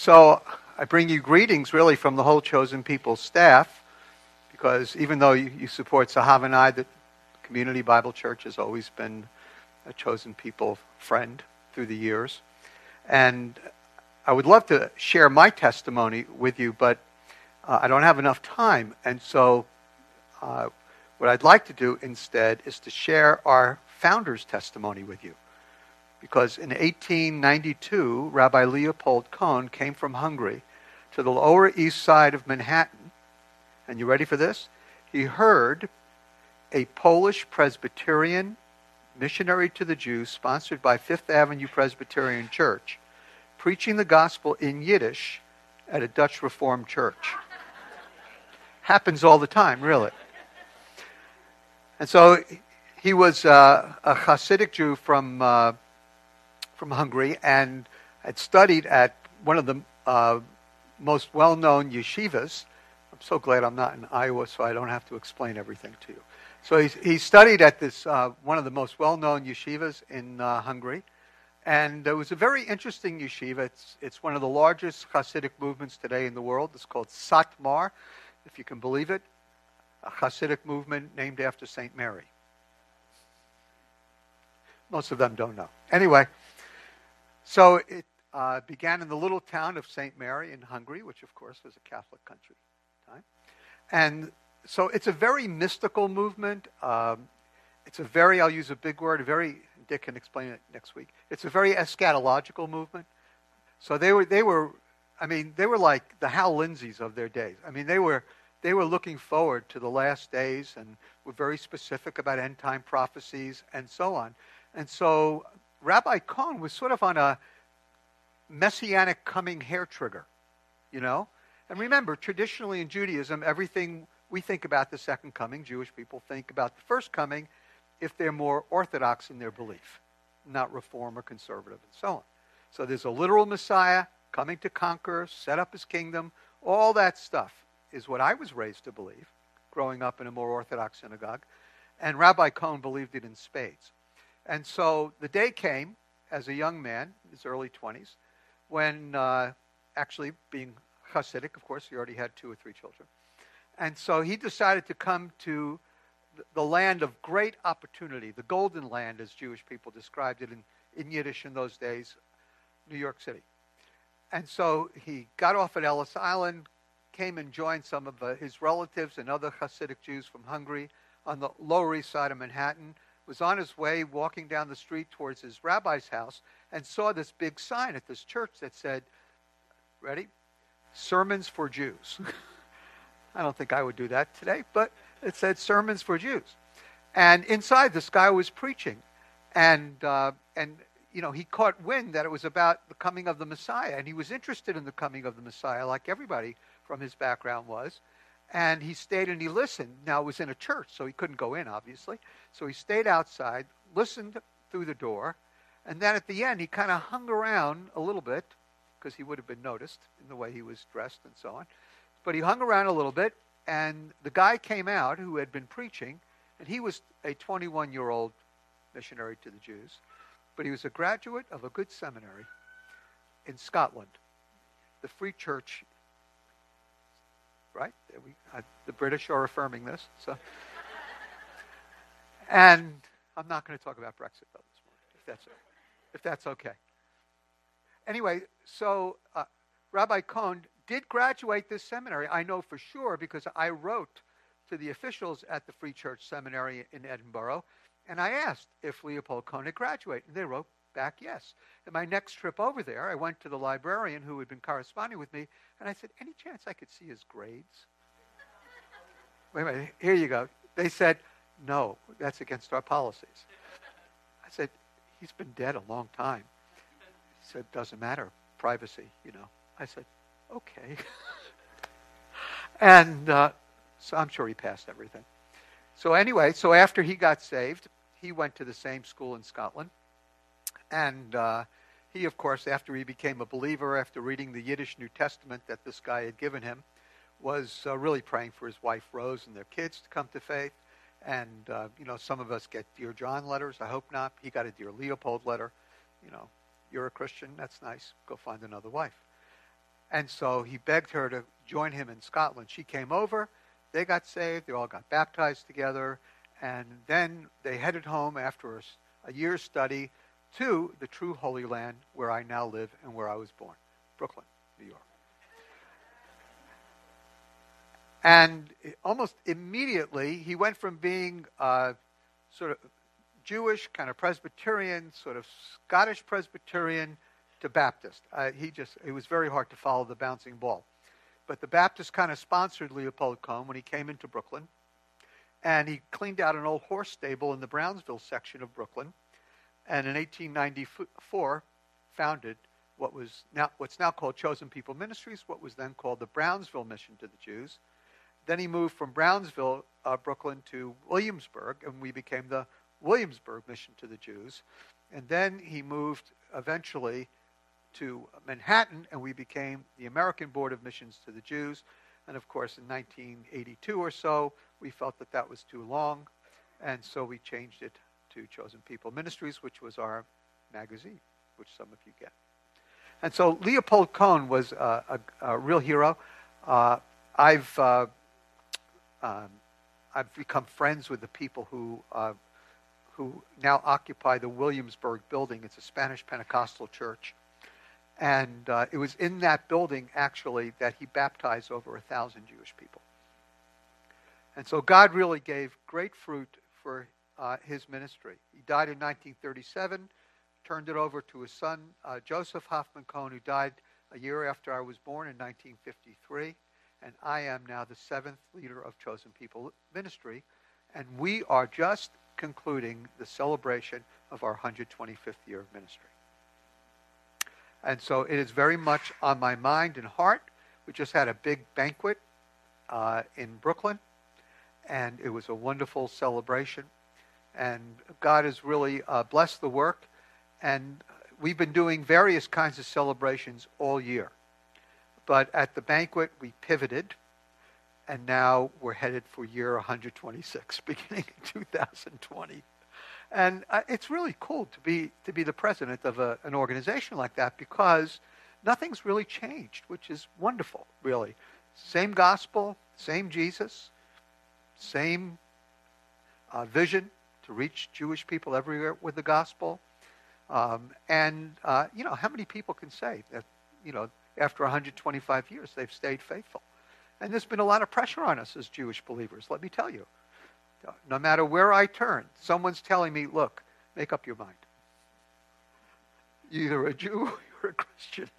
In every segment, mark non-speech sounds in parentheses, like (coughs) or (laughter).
So I bring you greetings really from the whole Chosen People staff because even though you, support Sahavanai, the Community Bible Church has always been a Chosen People friend through the years. And I would love to share my testimony with you, but uh, I don't have enough time. And so uh, what I'd like to do instead is to share our founder's testimony with you. Because in 1892, Rabbi Leopold Cohn came from Hungary to the Lower East Side of Manhattan. And you ready for this? He heard a Polish Presbyterian missionary to the Jews, sponsored by Fifth Avenue Presbyterian Church, preaching the gospel in Yiddish at a Dutch Reformed church. Happens all the time, really. And so he was uh, a Hasidic Jew from, uh, from Hungary and had studied at one of the uh, most well known yeshivas. I'm so glad I'm not in Iowa, so I don't have to explain everything to you. So he, he studied at this uh, one of the most well known yeshivas in uh, Hungary. And it was a very interesting yeshiva. It's, it's one of the largest Hasidic movements today in the world. It's called Satmar, if you can believe it a Hasidic movement named after St. Mary. Most of them don't know. Anyway, so it uh, began in the little town of St. Mary in Hungary, which of course was a Catholic country time. And so it's a very mystical movement. Um, it's a very, I'll use a big word, very, Dick can explain it next week. It's a very eschatological movement. So they were, they were, I mean, they were like the Hal Lindsays of their days. I mean, they were they were looking forward to the last days and were very specific about end time prophecies and so on. And so Rabbi Cohn was sort of on a messianic coming hair trigger, you know? And remember, traditionally in Judaism, everything we think about the second coming, Jewish people think about the first coming if they're more orthodox in their belief, not reform or conservative and so on. So there's a literal Messiah coming to conquer, set up his kingdom, all that stuff is what I was raised to believe, growing up in a more Orthodox synagogue. And Rabbi Cohn believed it in spades. And so the day came as a young man, his early 20s, when uh, actually being Hasidic, of course, he already had two or three children. And so he decided to come to the land of great opportunity, the golden land, as Jewish people described it in, in Yiddish in those days, New York City. And so he got off at Ellis Island, came and joined some of uh, his relatives and other Hasidic Jews from Hungary on the Lower East Side of Manhattan, was on his way walking down the street towards his rabbi's house and saw this big sign at this church that said, Ready? Sermons for Jews. (laughs) I don't think I would do that today, but it said Sermons for Jews. And inside, this guy was preaching. And, uh, and you know, he caught wind that it was about the coming of the Messiah, and he was interested in the coming of the Messiah, like everybody from his background was. And he stayed and he listened. Now, it was in a church, so he couldn't go in, obviously. So he stayed outside, listened through the door, and then at the end, he kind of hung around a little bit because he would have been noticed in the way he was dressed and so on. But he hung around a little bit, and the guy came out who had been preaching, and he was a 21 year old missionary to the Jews, but he was a graduate of a good seminary in Scotland, the Free Church right? We, uh, the British are affirming this. So, and I'm not going to talk about Brexit though this morning, if that's if that's okay. Anyway, so uh, Rabbi Cohn did graduate this seminary. I know for sure because I wrote to the officials at the Free Church Seminary in Edinburgh, and I asked if Leopold Cohn had graduated, and they wrote back yes. And my next trip over there, I went to the librarian who had been corresponding with me, and I said, Any chance I could see his grades? (laughs) wait a minute, here you go. They said, No, that's against our policies. I said, He's been dead a long time. He said, Doesn't matter, privacy, you know. I said, Okay. (laughs) and uh, so I'm sure he passed everything. So, anyway, so after he got saved, he went to the same school in Scotland. And uh, he, of course, after he became a believer, after reading the Yiddish New Testament that this guy had given him, was uh, really praying for his wife Rose and their kids to come to faith. And, uh, you know, some of us get Dear John letters. I hope not. He got a Dear Leopold letter. You know, you're a Christian. That's nice. Go find another wife. And so he begged her to join him in Scotland. She came over. They got saved. They all got baptized together. And then they headed home after a, a year's study to the true Holy Land where I now live and where I was born, Brooklyn, New York. And almost immediately, he went from being uh, sort of Jewish, kind of Presbyterian, sort of Scottish Presbyterian, to Baptist. Uh, he just it was very hard to follow the bouncing ball. But the Baptist kind of sponsored Leopold Cohn when he came into Brooklyn, and he cleaned out an old horse stable in the Brownsville section of Brooklyn, and in 1894 founded what was now what's now called Chosen People Ministries, what was then called the Brownsville Mission to the Jews. Then he moved from Brownsville, uh, Brooklyn, to Williamsburg, and we became the Williamsburg Mission to the Jews. And then he moved eventually to Manhattan, and we became the American Board of Missions to the Jews. And of course, in 1982 or so, we felt that that was too long, and so we changed it to Chosen People Ministries, which was our magazine, which some of you get. And so Leopold Cohn was a, a, a real hero. Uh, I've uh, um, I've become friends with the people who uh, who now occupy the Williamsburg building. It's a Spanish Pentecostal church. And uh, it was in that building, actually, that he baptized over a thousand Jewish people. And so God really gave great fruit for uh, his ministry. He died in 1937, turned it over to his son, uh, Joseph Hoffman Cohn, who died a year after I was born in 1953. And I am now the seventh leader of Chosen People Ministry. And we are just concluding the celebration of our 125th year of ministry. And so it is very much on my mind and heart. We just had a big banquet uh, in Brooklyn, and it was a wonderful celebration. And God has really uh, blessed the work. And we've been doing various kinds of celebrations all year. But at the banquet, we pivoted, and now we're headed for year 126, (laughs) beginning in 2020. And uh, it's really cool to be to be the president of a, an organization like that because nothing's really changed, which is wonderful, really. Same gospel, same Jesus, same uh, vision to reach Jewish people everywhere with the gospel. Um, and uh, you know, how many people can say that you know after 125 years they've stayed faithful? And there's been a lot of pressure on us as Jewish believers. Let me tell you. No matter where I turn, someone's telling me, look, make up your mind. You're either a Jew (laughs) or a Christian.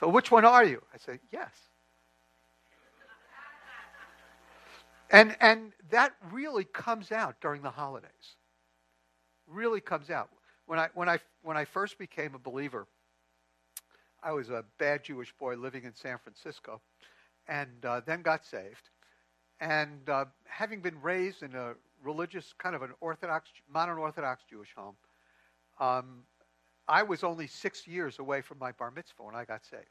So which one are you? I say, yes. And, and that really comes out during the holidays. Really comes out. When I, when, I, when I first became a believer, I was a bad Jewish boy living in San Francisco and uh, then got saved. And uh, having been raised in a religious, kind of an Orthodox, modern Orthodox Jewish home, um, I was only six years away from my bar mitzvah when I got saved.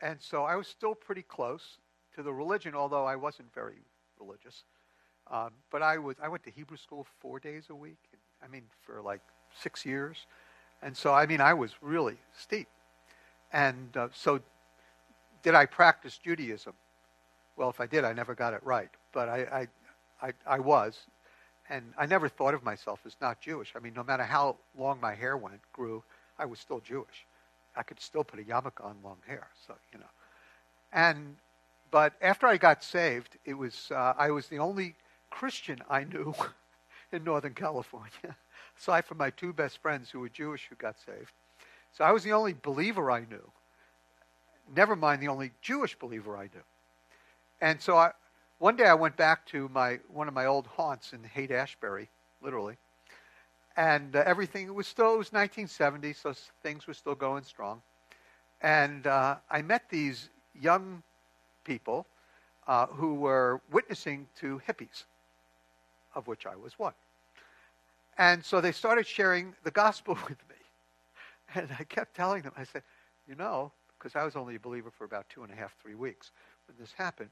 And so I was still pretty close to the religion, although I wasn't very religious. Um, but I was I went to Hebrew school four days a week. I mean, for like six years, and so I mean I was really steep. And uh, so, did I practice Judaism? Well, if I did, I never got it right. But I, I, I, I was. And I never thought of myself as not Jewish. I mean, no matter how long my hair went, grew, I was still Jewish. I could still put a yarmulke on long hair. So, you know. And, but after I got saved, it was, uh, I was the only Christian I knew (laughs) in Northern California, (laughs) aside from my two best friends who were Jewish who got saved. So I was the only believer I knew. Never mind the only Jewish believer I knew. And so I, one day I went back to my one of my old haunts in Haight Ashbury, literally, and uh, everything was still it was 1970, so things were still going strong. And uh, I met these young people uh, who were witnessing to hippies, of which I was one. And so they started sharing the gospel (laughs) with me. And I kept telling them, I said, you know, because I was only a believer for about two and a half, three weeks when this happened.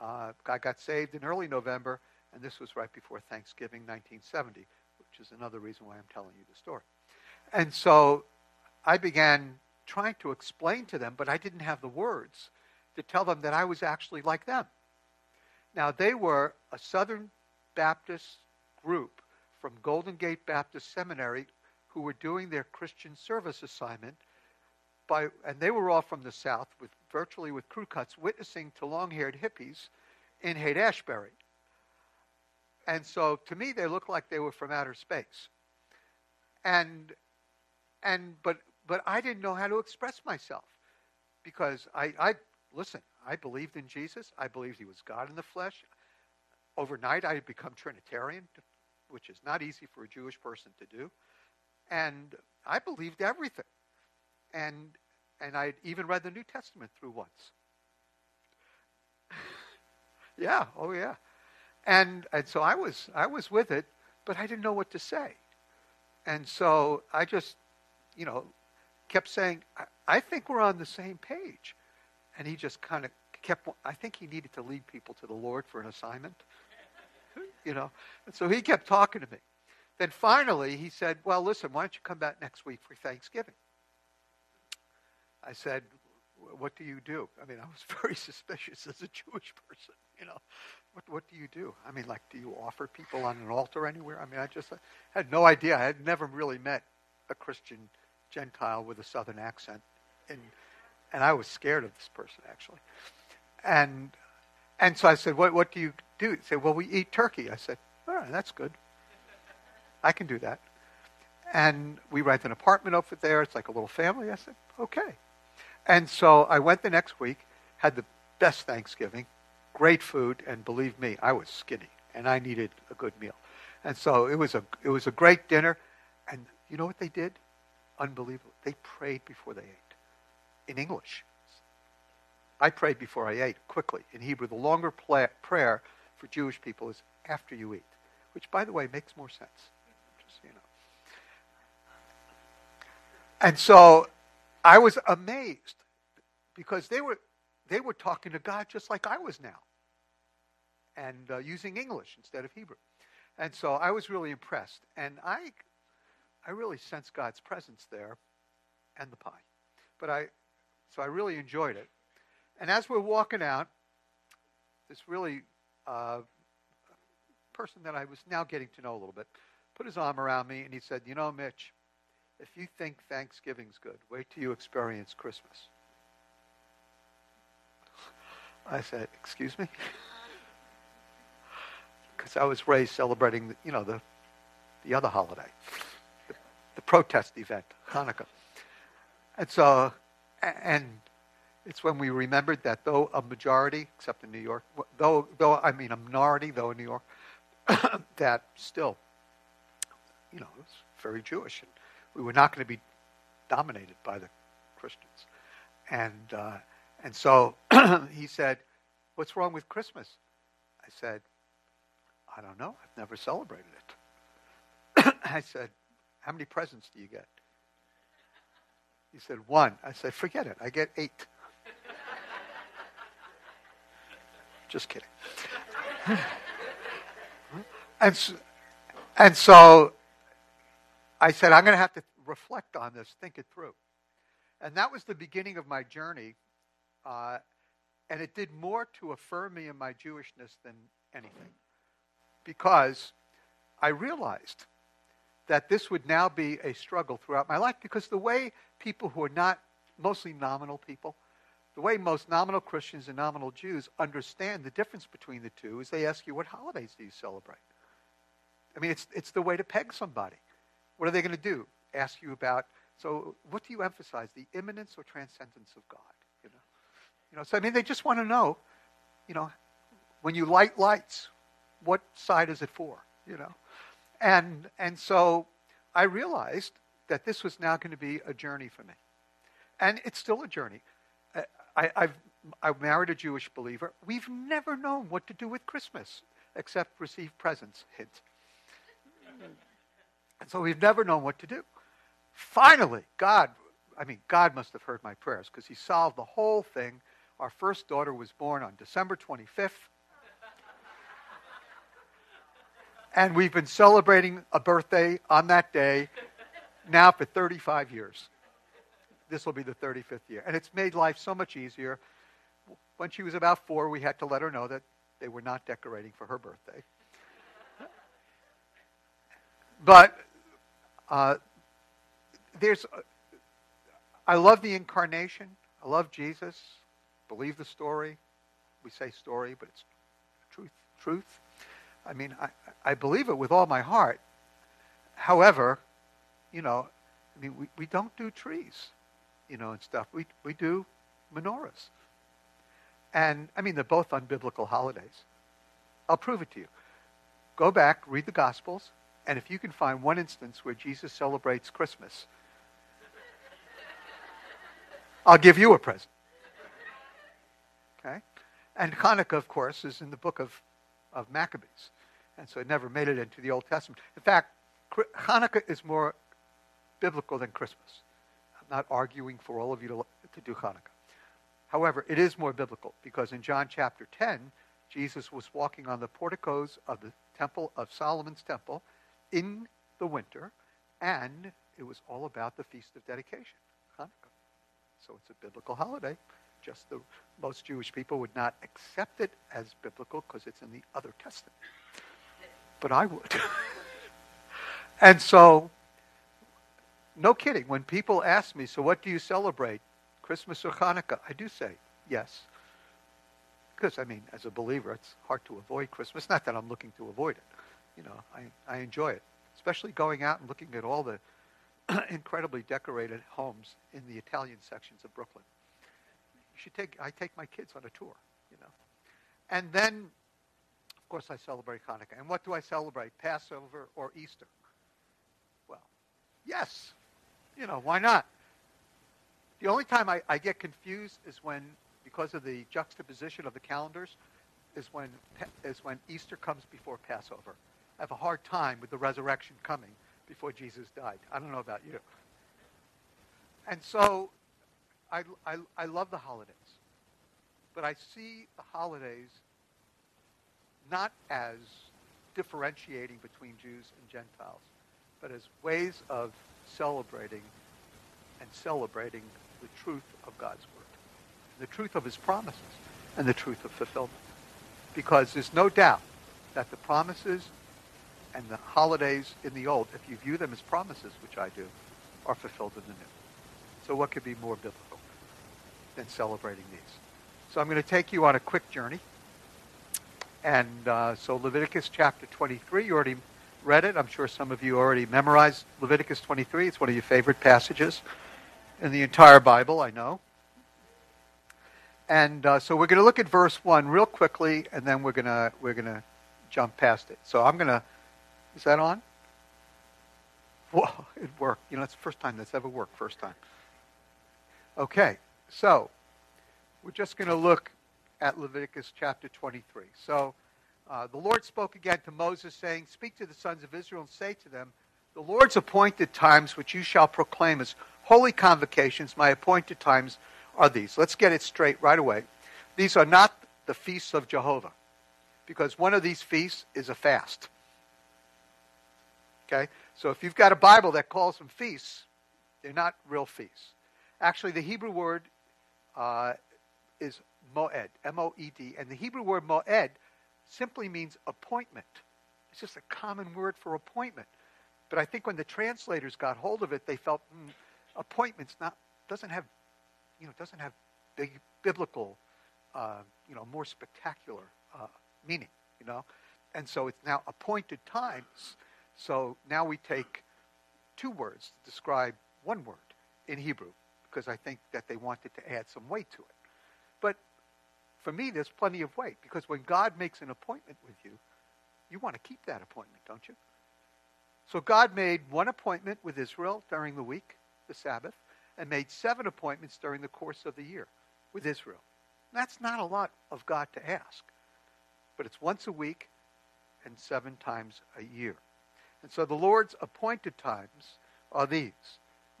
Uh, I got saved in early November, and this was right before Thanksgiving 1970, which is another reason why I'm telling you the story. And so I began trying to explain to them, but I didn't have the words to tell them that I was actually like them. Now, they were a Southern Baptist group from Golden Gate Baptist Seminary who were doing their Christian service assignment by, and they were all from the South, with virtually with crew cuts, witnessing to long-haired hippies in Haight Ashbury. And so, to me, they looked like they were from outer space. And, and but, but I didn't know how to express myself because I, I listen. I believed in Jesus. I believed he was God in the flesh. Overnight, I had become Trinitarian, which is not easy for a Jewish person to do. And I believed everything. And, and I even read the New Testament through once. (laughs) yeah, oh yeah. And, and so I was, I was with it, but I didn't know what to say. And so I just, you know, kept saying, I, I think we're on the same page. And he just kind of kept, I think he needed to lead people to the Lord for an assignment, you know. And so he kept talking to me. Then finally he said, Well, listen, why don't you come back next week for Thanksgiving? I said, What do you do? I mean, I was (laughs) very suspicious as a Jewish person, you know. What, what do you do? I mean, like, do you offer people on an altar anywhere? I mean, I just I had no idea. I had never really met a Christian Gentile with a Southern accent. And, and I was scared of this person, actually. And, and so I said, what, what do you do? He said, well, we eat turkey. I said, all right, that's good. I can do that. And we rent an apartment over there. It's like a little family. I said, okay. And so I went the next week, had the best Thanksgiving, great food, and believe me, I was skinny and I needed a good meal. And so it was a it was a great dinner. And you know what they did? Unbelievable. They prayed before they ate in English. I prayed before I ate quickly. In Hebrew, the longer prayer for Jewish people is after you eat, which, by the way, makes more sense. Just you know. And so I was amazed because they were they were talking to God just like I was now, and uh, using English instead of Hebrew. And so I was really impressed, and I I really sensed God's presence there, and the pie. But I so I really enjoyed it. And as we're walking out, this really uh, person that I was now getting to know a little bit put his arm around me and he said, You know, Mitch, if you think Thanksgiving's good, wait till you experience Christmas. I said, Excuse me? (laughs) Because I was raised celebrating, you know, the, the other holiday, the, the protest event, Hanukkah. And so, and it's when we remembered that though a majority, except in New York, though, though I mean a minority, though in New York, (coughs) that still, you know, it's very Jewish, and we were not going to be dominated by the Christians. And uh, and so (coughs) he said, "What's wrong with Christmas?" I said, "I don't know. I've never celebrated it." (coughs) I said, "How many presents do you get?" He said, "One." I said, "Forget it. I get eight. (laughs) Just kidding. (laughs) and, so, and so I said, I'm going to have to reflect on this, think it through. And that was the beginning of my journey. Uh, and it did more to affirm me in my Jewishness than anything. Because I realized that this would now be a struggle throughout my life because the way people who are not mostly nominal people the way most nominal Christians and nominal Jews understand the difference between the two is they ask you, what holidays do you celebrate? I mean, it's, it's the way to peg somebody. What are they going to do? Ask you about, so what do you emphasize, the immanence or transcendence of God? You know, you know so I mean, they just want to know, you know, when you light lights, what side is it for? You know, and and so I realized that this was now going to be a journey for me, and it's still a journey. Uh, I, I've, I married a Jewish believer. We've never known what to do with Christmas except receive presents, hint. and so we've never known what to do. Finally, God, I mean, God must have heard my prayers because He solved the whole thing. Our first daughter was born on December 25th. And we've been celebrating a birthday on that day now for 35 years this will be the 35th year. And it's made life so much easier. When she was about four, we had to let her know that they were not decorating for her birthday. But uh, there's, uh, I love the incarnation. I love Jesus. Believe the story. We say story, but it's truth. Truth. I mean, I, I believe it with all my heart. However, you know, I mean, we, we don't do trees, you know, and stuff. We, we do menorahs. And, I mean, they're both unbiblical holidays. I'll prove it to you. Go back, read the Gospels, and if you can find one instance where Jesus celebrates Christmas, (laughs) I'll give you a present. Okay? And Hanukkah, of course, is in the book of, of Maccabees. And so it never made it into the Old Testament. In fact, Hanukkah is more biblical than Christmas. I'm not arguing for all of you to, to do Hanukkah. However, it is more biblical because in John chapter 10, Jesus was walking on the porticos of the temple of Solomon's temple in the winter, and it was all about the Feast of Dedication, Hanukkah. So it's a biblical holiday. Just the most Jewish people would not accept it as biblical because it's in the other testament. But I would. (laughs) and so, no kidding, when people ask me, so what do you celebrate, Christmas or Hanukkah? I do say yes. Because, I mean, as a believer, it's hard to avoid Christmas. Not that I'm looking to avoid it. You know, I, I enjoy it, especially going out and looking at all the (clears throat) incredibly decorated homes in the Italian sections of Brooklyn. You should take, I take my kids on a tour, you know. And then, of course, I celebrate Hanukkah. And what do I celebrate? Passover or Easter? Well, yes. You know, why not? The only time I, I get confused is when, because of the juxtaposition of the calendars, is when, is when Easter comes before Passover. I have a hard time with the resurrection coming before Jesus died. I don't know about you. And so I, I, I love the holidays. But I see the holidays not as differentiating between Jews and Gentiles, but as ways of celebrating and celebrating the truth of God's word, the truth of his promises, and the truth of fulfillment. Because there's no doubt that the promises and the holidays in the old, if you view them as promises, which I do, are fulfilled in the new. So what could be more biblical than celebrating these? So I'm going to take you on a quick journey. And uh, so Leviticus chapter 23, you already read it. I'm sure some of you already memorized Leviticus 23. It's one of your favorite passages in the entire Bible, I know. And uh, so we're going to look at verse 1 real quickly, and then we're going to, we're going to jump past it. So I'm going to is that on? Whoa, (laughs) it worked. You know, it's the first time that's ever worked, first time. Okay, so we're just going to look at Leviticus chapter 23. So uh, the Lord spoke again to Moses, saying, Speak to the sons of Israel and say to them, The Lord's appointed times which you shall proclaim as holy convocations, my appointed times are these. Let's get it straight right away. These are not the feasts of Jehovah, because one of these feasts is a fast. Okay? So if you've got a Bible that calls them feasts, they're not real feasts. Actually, the Hebrew word uh, is moed, M O E D. And the Hebrew word moed simply means appointment. It's just a common word for appointment. But I think when the translators got hold of it, they felt mm, appointments not doesn't have, you know, doesn't have big biblical, uh, you know, more spectacular uh, meaning, you know. And so it's now appointed times so now we take two words to describe one word in Hebrew because I think that they wanted to add some weight to it. But for me, there's plenty of weight because when God makes an appointment with you, you want to keep that appointment, don't you? So God made one appointment with Israel during the week, the Sabbath, and made seven appointments during the course of the year with Israel. That's not a lot of God to ask, but it's once a week and seven times a year. And so the Lord's appointed times are these.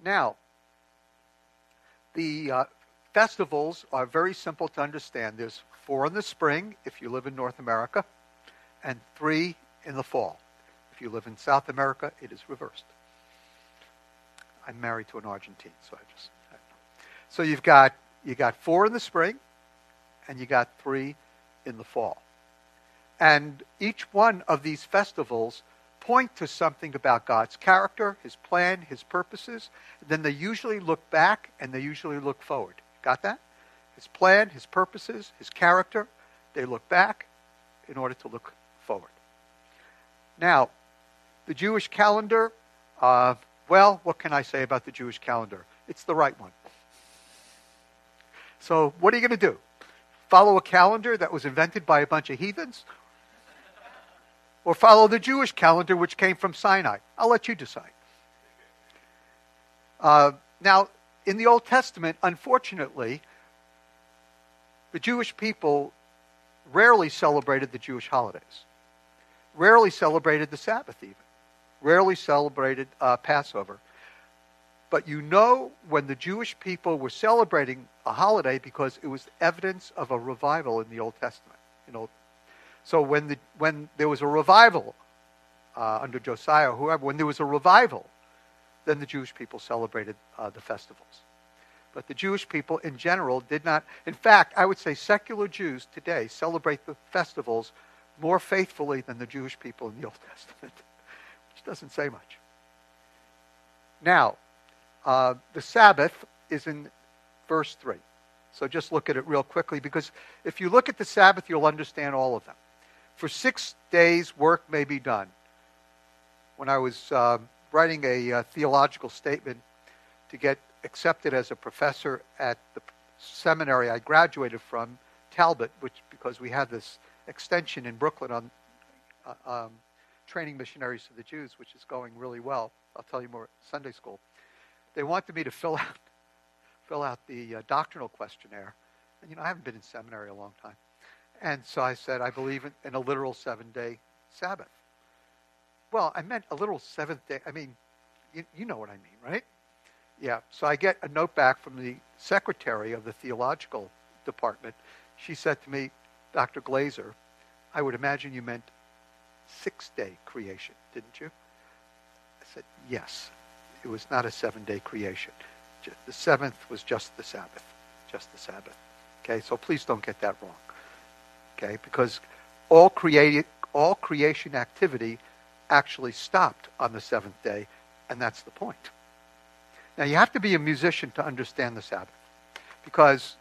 Now, the uh, festivals are very simple to understand. There's four in the spring if you live in North America, and three in the fall. If you live in South America, it is reversed. I'm married to an Argentine, so I just. So you've got you got four in the spring, and you got three in the fall. And each one of these festivals point to something about God's character, His plan, His purposes. Then they usually look back and they usually look forward. Got that? His plan, His purposes, His character. They look back in order to look forward. Now, the Jewish calendar, uh, well, what can I say about the Jewish calendar? It's the right one. So, what are you going to do? Follow a calendar that was invented by a bunch of heathens? Or follow the Jewish calendar, which came from Sinai? I'll let you decide. Uh, now, in the Old Testament, unfortunately, the Jewish people rarely celebrated the Jewish holidays, rarely celebrated the Sabbath, even, rarely celebrated uh, Passover. But you know when the Jewish people were celebrating a holiday because it was evidence of a revival in the Old Testament. You know, so when the when there was a revival uh, under Josiah, whoever, when there was a revival, then the Jewish people celebrated uh, the festivals. But the Jewish people in general did not. In fact, I would say secular Jews today celebrate the festivals more faithfully than the Jewish people in the (laughs) Old Testament, which doesn't say much. Now, uh, the Sabbath is in verse 3. So just look at it real quickly because if you look at the Sabbath, you'll understand all of them. For six days, work may be done. When I was uh, writing a uh, theological statement to get accepted as a professor at the seminary I graduated from, Talbot, which because we had this extension in Brooklyn on uh, um, training missionaries to the Jews, which is going really well. I'll tell you more Sunday school. They wanted me to fill (laughs) out fill out the uh, doctrinal questionnaire, and you know I haven't been in seminary a long time, and so I said I believe in, a literal seven day Sabbath. Well, I meant a literal seventh day. I mean, you, you know what I mean, right? Yeah. So I get a note back from the secretary of the theological department. She said to me, Dr. Glaser, I would imagine you meant six day creation, didn't you? I said, yes. It was not a seven day creation. The seventh was just the Sabbath. Just the Sabbath. Okay, so please don't get that wrong. Okay, because all created all creation activity actually stopped on the seventh day, and that's the point. Now, you have to be a musician to understand the Sabbath. Because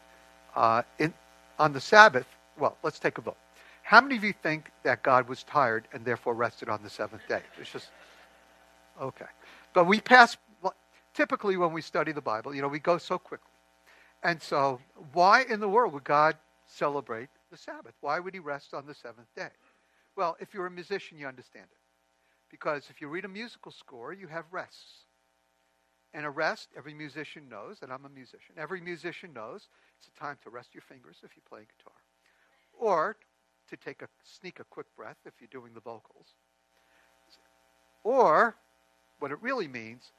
uh, in, on the Sabbath, well, let's take a vote. How many of you think that God was tired and therefore rested on the seventh day? It's just, okay. But we pass, typically when we study the Bible, you know, we go so quickly. And so, why in the world would God celebrate the Sabbath? Why would he rest on the seventh day? Well, if you're a musician, you understand it. Because if you read a musical score, you have rests. And a rest, every musician knows, and I'm a musician, every musician knows it's a time to rest your fingers if you play guitar. Or to take a sneak a quick breath if you're doing the vocals. Or what it really means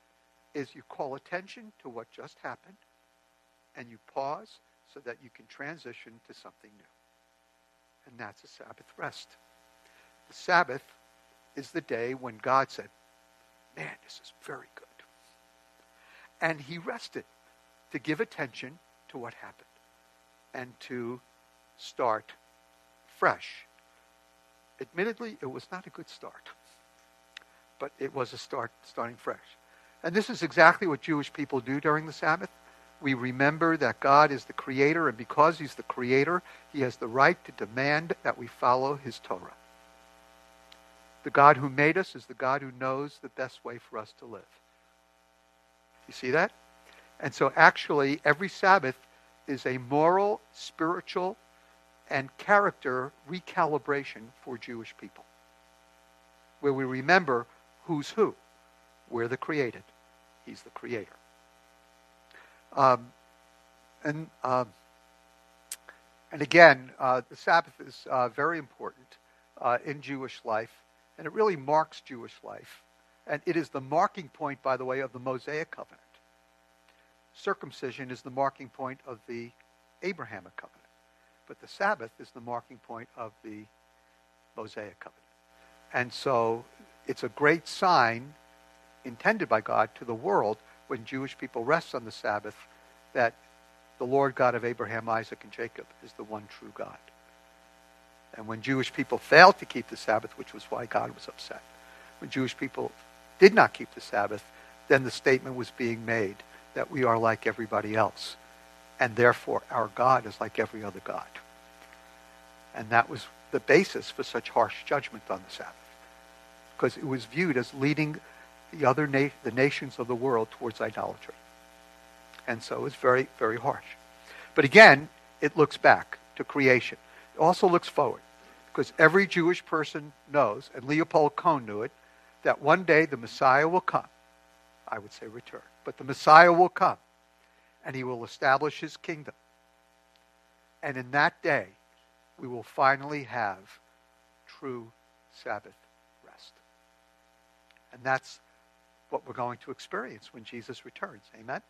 is you call attention to what just happened and you pause so that you can transition to something new. And that's a Sabbath rest. The Sabbath is the day when God said, Man, this is very good. And he rested to give attention to what happened and to start fresh. Admittedly, it was not a good start, but it was a start starting fresh. And this is exactly what Jewish people do during the Sabbath. We remember that God is the creator, and because he's the creator, he has the right to demand that we follow his Torah. The God who made us is the God who knows the best way for us to live. You see that? And so actually, every Sabbath is a moral, spiritual, and character recalibration for Jewish people, where we remember who's who. We're the created. He's the creator. Um, and um, and again, uh, the Sabbath is uh, very important uh, in Jewish life, and it really marks Jewish life. And it is the marking point, by the way, of the Mosaic covenant. Circumcision is the marking point of the Abrahamic covenant. But the Sabbath is the marking point of the Mosaic covenant. And so it's a great sign intended by God to the world when Jewish people rest on the Sabbath that the Lord God of Abraham, Isaac, and Jacob is the one true God. And when Jewish people failed to keep the Sabbath, which was why God was upset, when Jewish people did not keep the Sabbath, then the statement was being made that we are like everybody else. And therefore, our God is like every other God. And that was the basis for such harsh judgment on the Sabbath. Because it was viewed as leading the other na- the nations of the world towards idolatry. And so it's very, very harsh. But again, it looks back to creation. It also looks forward. Because every Jewish person knows, and Leopold Cohn knew it, that one day the Messiah will come. I would say return. But the Messiah will come, and he will establish his kingdom. And in that day, we will finally have true Sabbath rest. And that's what we're going to experience when Jesus returns. Amen?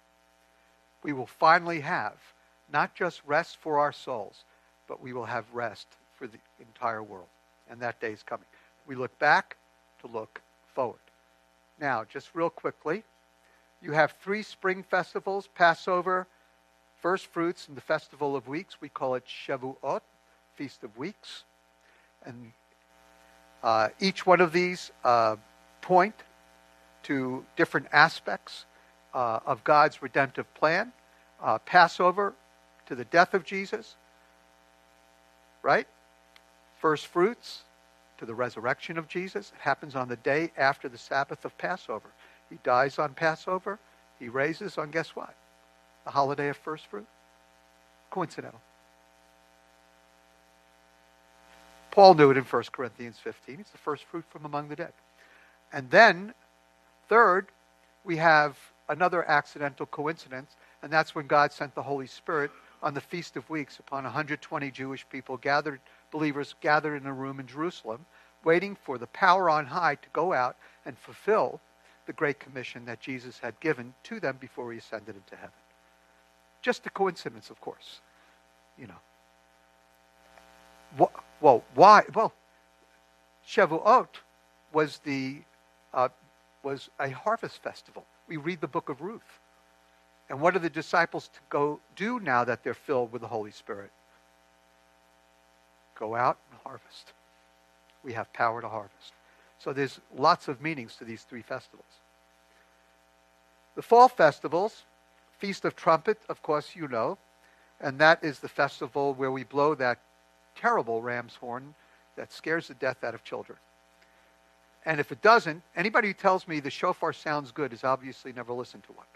We will finally have not just rest for our souls, but we will have rest for the entire world. And that day is coming. We look back to look forward. Now, just real quickly, you have three spring festivals Passover, First Fruits, and the Festival of Weeks. We call it Shavuot, Feast of Weeks. And uh, each one of these uh, point to different aspects uh, of God's redemptive plan. Uh, Passover to the death of Jesus, right? First fruits to the resurrection of Jesus. It happens on the day after the Sabbath of Passover. He dies on Passover. He raises on guess what? The holiday of first fruit. Coincidental. Paul knew it in 1 Corinthians 15. It's the first fruit from among the dead. And then, third, we have another accidental coincidence, and that's when God sent the Holy Spirit on the Feast of Weeks upon 120 Jewish people gathered, believers gathered in a room in Jerusalem, waiting for the power on high to go out and fulfill the Great Commission that Jesus had given to them before he ascended into heaven. Just a coincidence, of course. You know. Well, why? Well, Shavuot was the uh, was a harvest festival. We read the book of Ruth. And what are the disciples to go do now that they're filled with the Holy Spirit? Go out and harvest. We have power to harvest. So there's lots of meanings to these three festivals. The fall festivals, Feast of Trumpet, of course, you know, and that is the festival where we blow that terrible ram's horn that scares the death out of children. And if it doesn't, anybody who tells me the shofar sounds good has obviously never listened to one.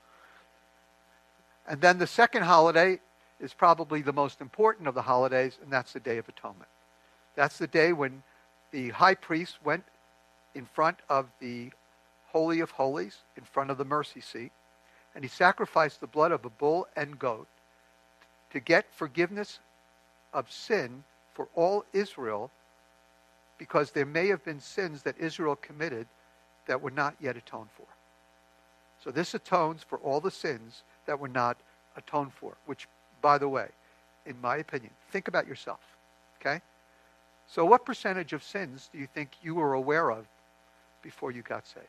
And then the second holiday is probably the most important of the holidays, and that's the Day of Atonement. That's the day when the high priest went in front of the Holy of Holies, in front of the mercy seat, and he sacrificed the blood of a bull and goat to get forgiveness of sin for all Israel because there may have been sins that Israel committed that were not yet atoned for. So this atones for all the sins that were not atoned for, which, by the way, in my opinion, think about yourself. Okay? So, what percentage of sins do you think you were aware of before you got saved?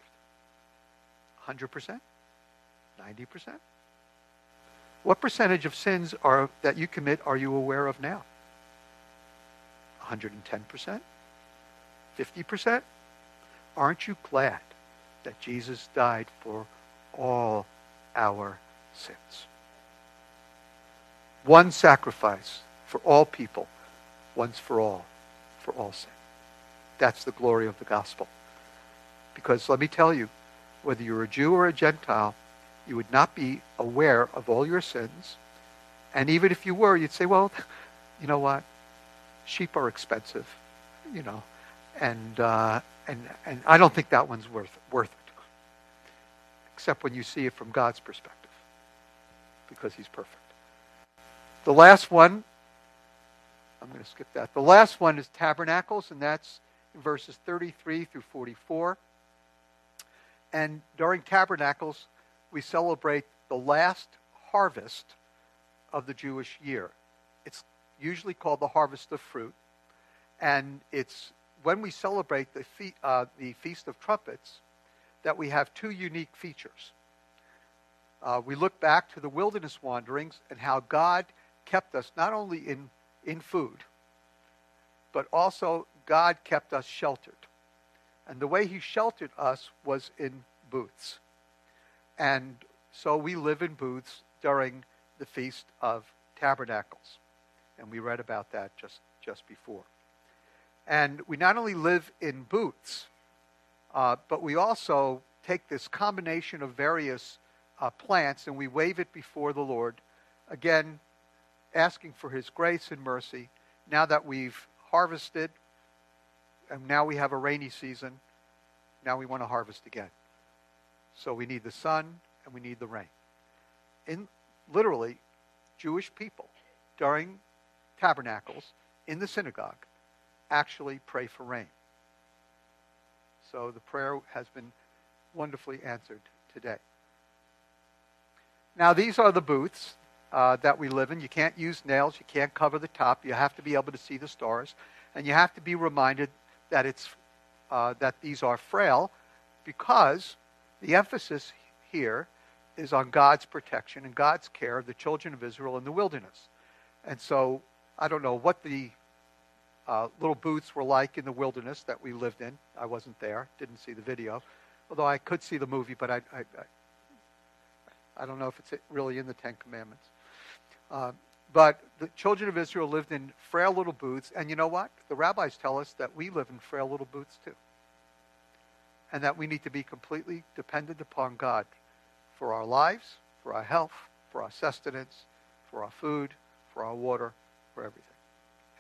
100%? 90%? What percentage of sins are that you commit are you aware of now? 110%? 50%? Aren't you glad that Jesus died for all our sins? One sacrifice for all people, once for all, for all sin. That's the glory of the gospel. Because let me tell you, whether you're a Jew or a Gentile, you would not be aware of all your sins. And even if you were, you'd say, well, (laughs) you know what? Sheep are expensive, you know, and, uh, and, and I don't think that one's worth, worth it. Except when you see it from God's perspective, because he's perfect. The last one, I'm going to skip that. The last one is tabernacles, and that's in verses 33 through 44. And during tabernacles, we celebrate the last harvest of the Jewish year. It's usually called the harvest of fruit. And it's when we celebrate the, fe- uh, the Feast of Trumpets that we have two unique features. uh, we look back to the wilderness wanderings and how God kept us not only in, in food, but also God kept us sheltered. And the way He sheltered us was in booths. And so we live in booths during the Feast of Tabernacles. And we read about that just, just before. And we not only live in booths, uh, but we also take this combination of various uh, plants and we wave it before the Lord, again, asking for His grace and mercy. Now that we've harvested, and now we have a rainy season, now we want to harvest again. So we need the sun and we need the rain. In literally, Jewish people during tabernacles in the synagogue actually pray for rain. So the prayer has been wonderfully answered today. Now, these are the booths uh, that we live in. You can't use nails, you can't cover the top. You have to be able to see the stars, and you have to be reminded that it's uh, that these are frail, because the emphasis here is on God's protection and God's care of the children of Israel in the wilderness. And so, I don't know what the uh, little booths were like in the wilderness that we lived in. I wasn't there, didn't see the video, although I could see the movie, but I, I, I don't know if it's really in the Ten Commandments. Uh, but the children of Israel lived in frail little booths, and you know what? The rabbis tell us that we live in frail little booths too. And that we need to be completely dependent upon God for our lives, for our health, for our sustenance, for our food, for our water, for everything.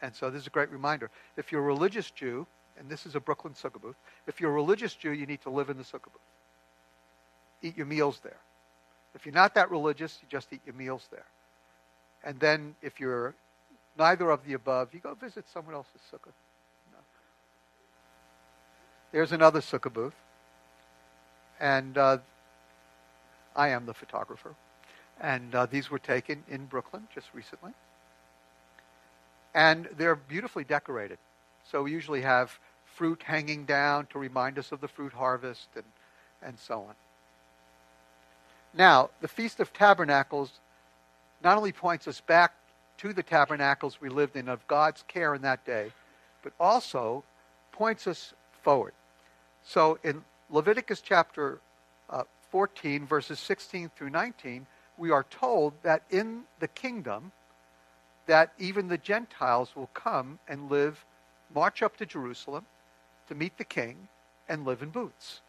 And so this is a great reminder. If you're a religious Jew, and this is a Brooklyn sukkah booth, if you're a religious Jew, you need to live in the sukkah booth. Eat your meals there. If you're not that religious, you just eat your meals there. And then if you're neither of the above, you go visit someone else's sukkah. No. There's another sukkah booth. And uh, I am the photographer. And uh, these were taken in Brooklyn just recently. And they're beautifully decorated. So we usually have fruit hanging down to remind us of the fruit harvest and, and so on. Now, the Feast of Tabernacles not only points us back to the tabernacles we lived in of God's care in that day, but also points us forward. So in Leviticus chapter uh, 14, verses 16 through 19, we are told that in the kingdom, that even the Gentiles will come and live, march up to Jerusalem to meet the king and live in booths.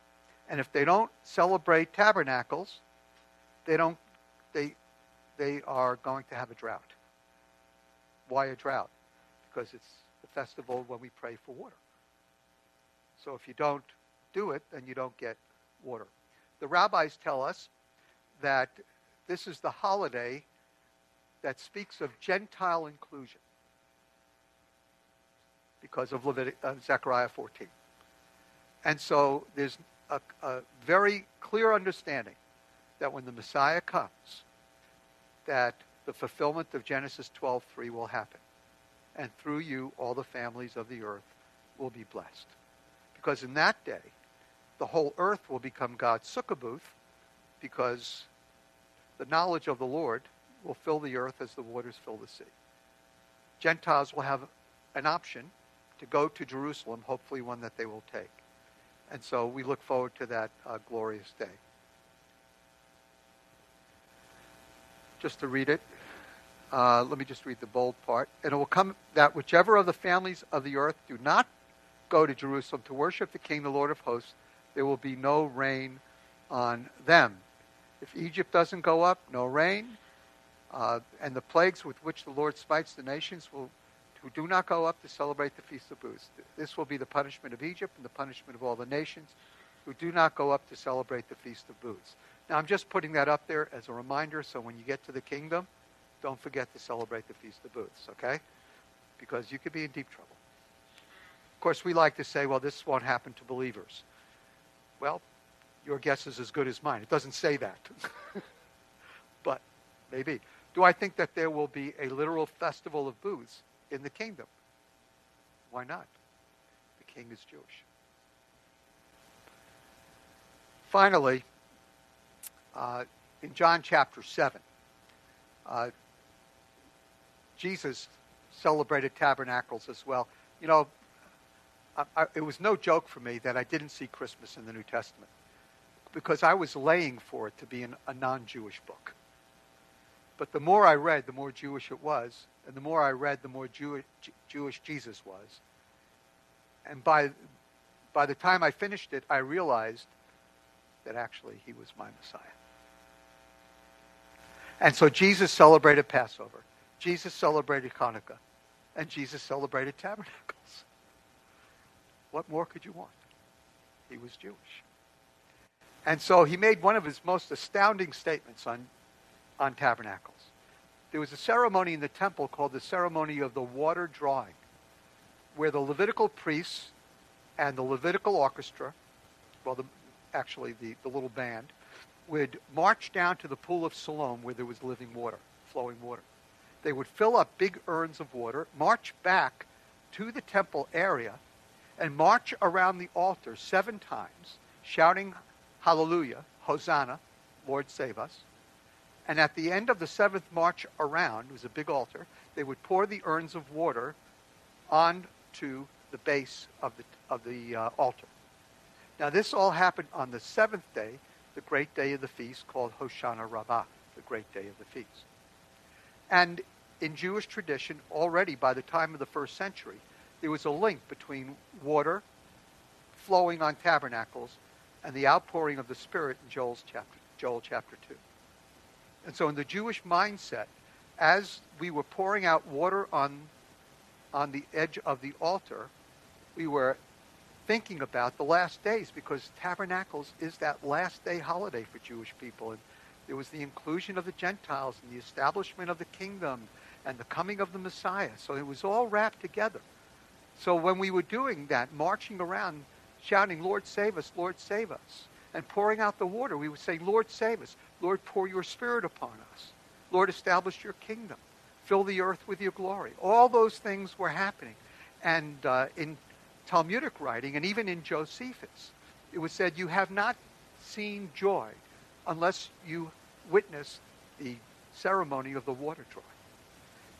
And if they don't celebrate tabernacles, they don't they they are going to have a drought. Why a drought? Because it's the festival when we pray for water. So if you don't do it, then you don't get water. The rabbis tell us that this is the holiday that speaks of Gentile inclusion because of uh, Zechariah 14. And so there's a, a very clear understanding that when the Messiah comes, that the fulfillment of Genesis 12:3 will happen. And through you all the families of the earth will be blessed. Because in that day, the whole earth will become God's sukkah booth because the knowledge of the Lord will fill the earth as the waters fill the sea. Gentiles will have an option to go to Jerusalem, hopefully one that they will take. And so we look forward to that uh, glorious day. just to read it. Uh, let me just read the bold part. And it will come that whichever of the families of the earth do not go to Jerusalem to worship the King, the Lord of hosts, there will be no rain on them. If Egypt doesn't go up, no rain. Uh, and the plagues with which the Lord smites the nations will, who do not go up to celebrate the Feast of Booths. This will be the punishment of Egypt and the punishment of all the nations who do not go up to celebrate the Feast of Booths. Now, I'm just putting that up there as a reminder so when you get to the kingdom, don't forget to celebrate the Feast of Booths, okay? Because you could be in deep trouble. Of course, we like to say, well, this won't happen to believers. Well, your guess is as good as mine. It doesn't say that. (laughs) but maybe. Do I think that there will be a literal festival of booths in the kingdom? Why not? The king is Jewish. Finally, uh, in John chapter 7, uh, Jesus celebrated tabernacles as well. You know, I, I, it was no joke for me that I didn't see Christmas in the New Testament because I was laying for it to be an, a non Jewish book. But the more I read, the more Jewish it was. And the more I read, the more Jew, Jewish Jesus was. And by, by the time I finished it, I realized that actually he was my Messiah. And so Jesus celebrated Passover. Jesus celebrated Hanukkah. And Jesus celebrated tabernacles. What more could you want? He was Jewish. And so he made one of his most astounding statements on, on tabernacles. There was a ceremony in the temple called the ceremony of the water drawing, where the Levitical priests and the Levitical orchestra, well, the, actually the, the little band, would march down to the pool of Siloam where there was living water, flowing water. They would fill up big urns of water, march back to the temple area, and march around the altar seven times, shouting Hallelujah, Hosanna, Lord save us. And at the end of the seventh march around, it was a big altar, they would pour the urns of water onto the base of the, of the uh, altar. Now, this all happened on the seventh day, the great day of the feast called Hoshana Rabbah, the great day of the feast. And in Jewish tradition, already by the time of the first century, there was a link between water flowing on tabernacles and the outpouring of the Spirit in Joel's chapter, Joel chapter 2. And so in the Jewish mindset, as we were pouring out water on, on the edge of the altar, we were thinking about the last days because tabernacles is that last day holiday for Jewish people. And there was the inclusion of the Gentiles and the establishment of the kingdom and the coming of the Messiah. So it was all wrapped together. So when we were doing that, marching around shouting, Lord, save us, Lord, save us, and pouring out the water, we would say, Lord, save us. Lord, pour your spirit upon us. Lord, establish your kingdom. Fill the earth with your glory. All those things were happening. And uh, in Talmudic writing, and even in Josephus, it was said, You have not seen joy unless you witness the ceremony of the water drawing.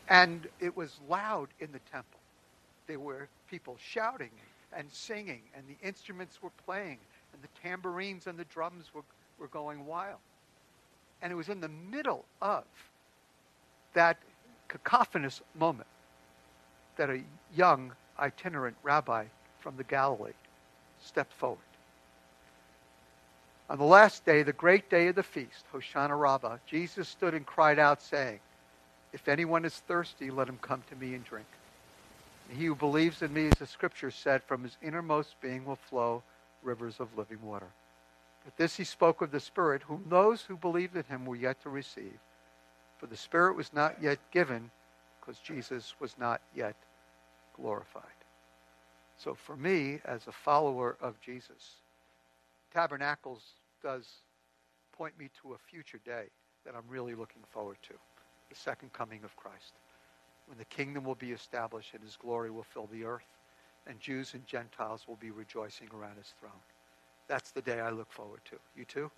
And it was loud in the temple. There were people shouting and singing, and the instruments were playing, and the tambourines and the drums were, were going wild. And it was in the middle of that cacophonous moment that a young itinerant rabbi from the Galilee stepped forward. On the last day, the great day of the feast, Hoshana Rabbah, Jesus stood and cried out, saying, If anyone is thirsty, let him come to me and drink. He who believes in me, as the scripture said, from his innermost being will flow rivers of living water. But this he spoke of the Spirit, whom those who believed in him were yet to receive. For the Spirit was not yet given, because Jesus was not yet glorified. So for me, as a follower of Jesus, Tabernacles does point me to a future day that I'm really looking forward to the second coming of Christ when the kingdom will be established and his glory will fill the earth, and Jews and Gentiles will be rejoicing around his throne. That's the day I look forward to. You too?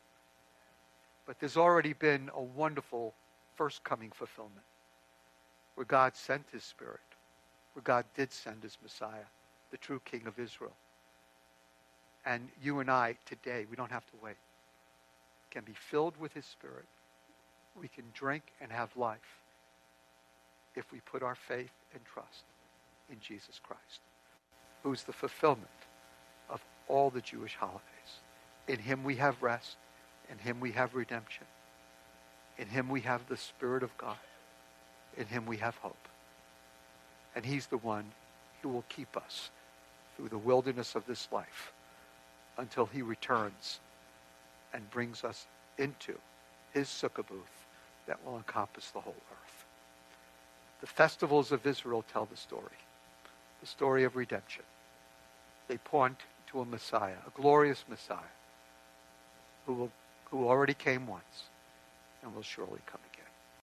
But there's already been a wonderful first coming fulfillment where God sent his Spirit, where God did send his Messiah, the true King of Israel. And you and I today, we don't have to wait, can be filled with his Spirit. We can drink and have life if we put our faith and trust in Jesus Christ, who's the fulfillment of all the Jewish holidays. In him we have rest. In him we have redemption. In him we have the Spirit of God. In him we have hope. And he's the one who will keep us through the wilderness of this life until he returns and brings us into his sukkah booth that will encompass the whole earth. The festivals of Israel tell the story, the story of redemption. They point to a Messiah, a glorious Messiah, who, will, who already came once and will surely come again.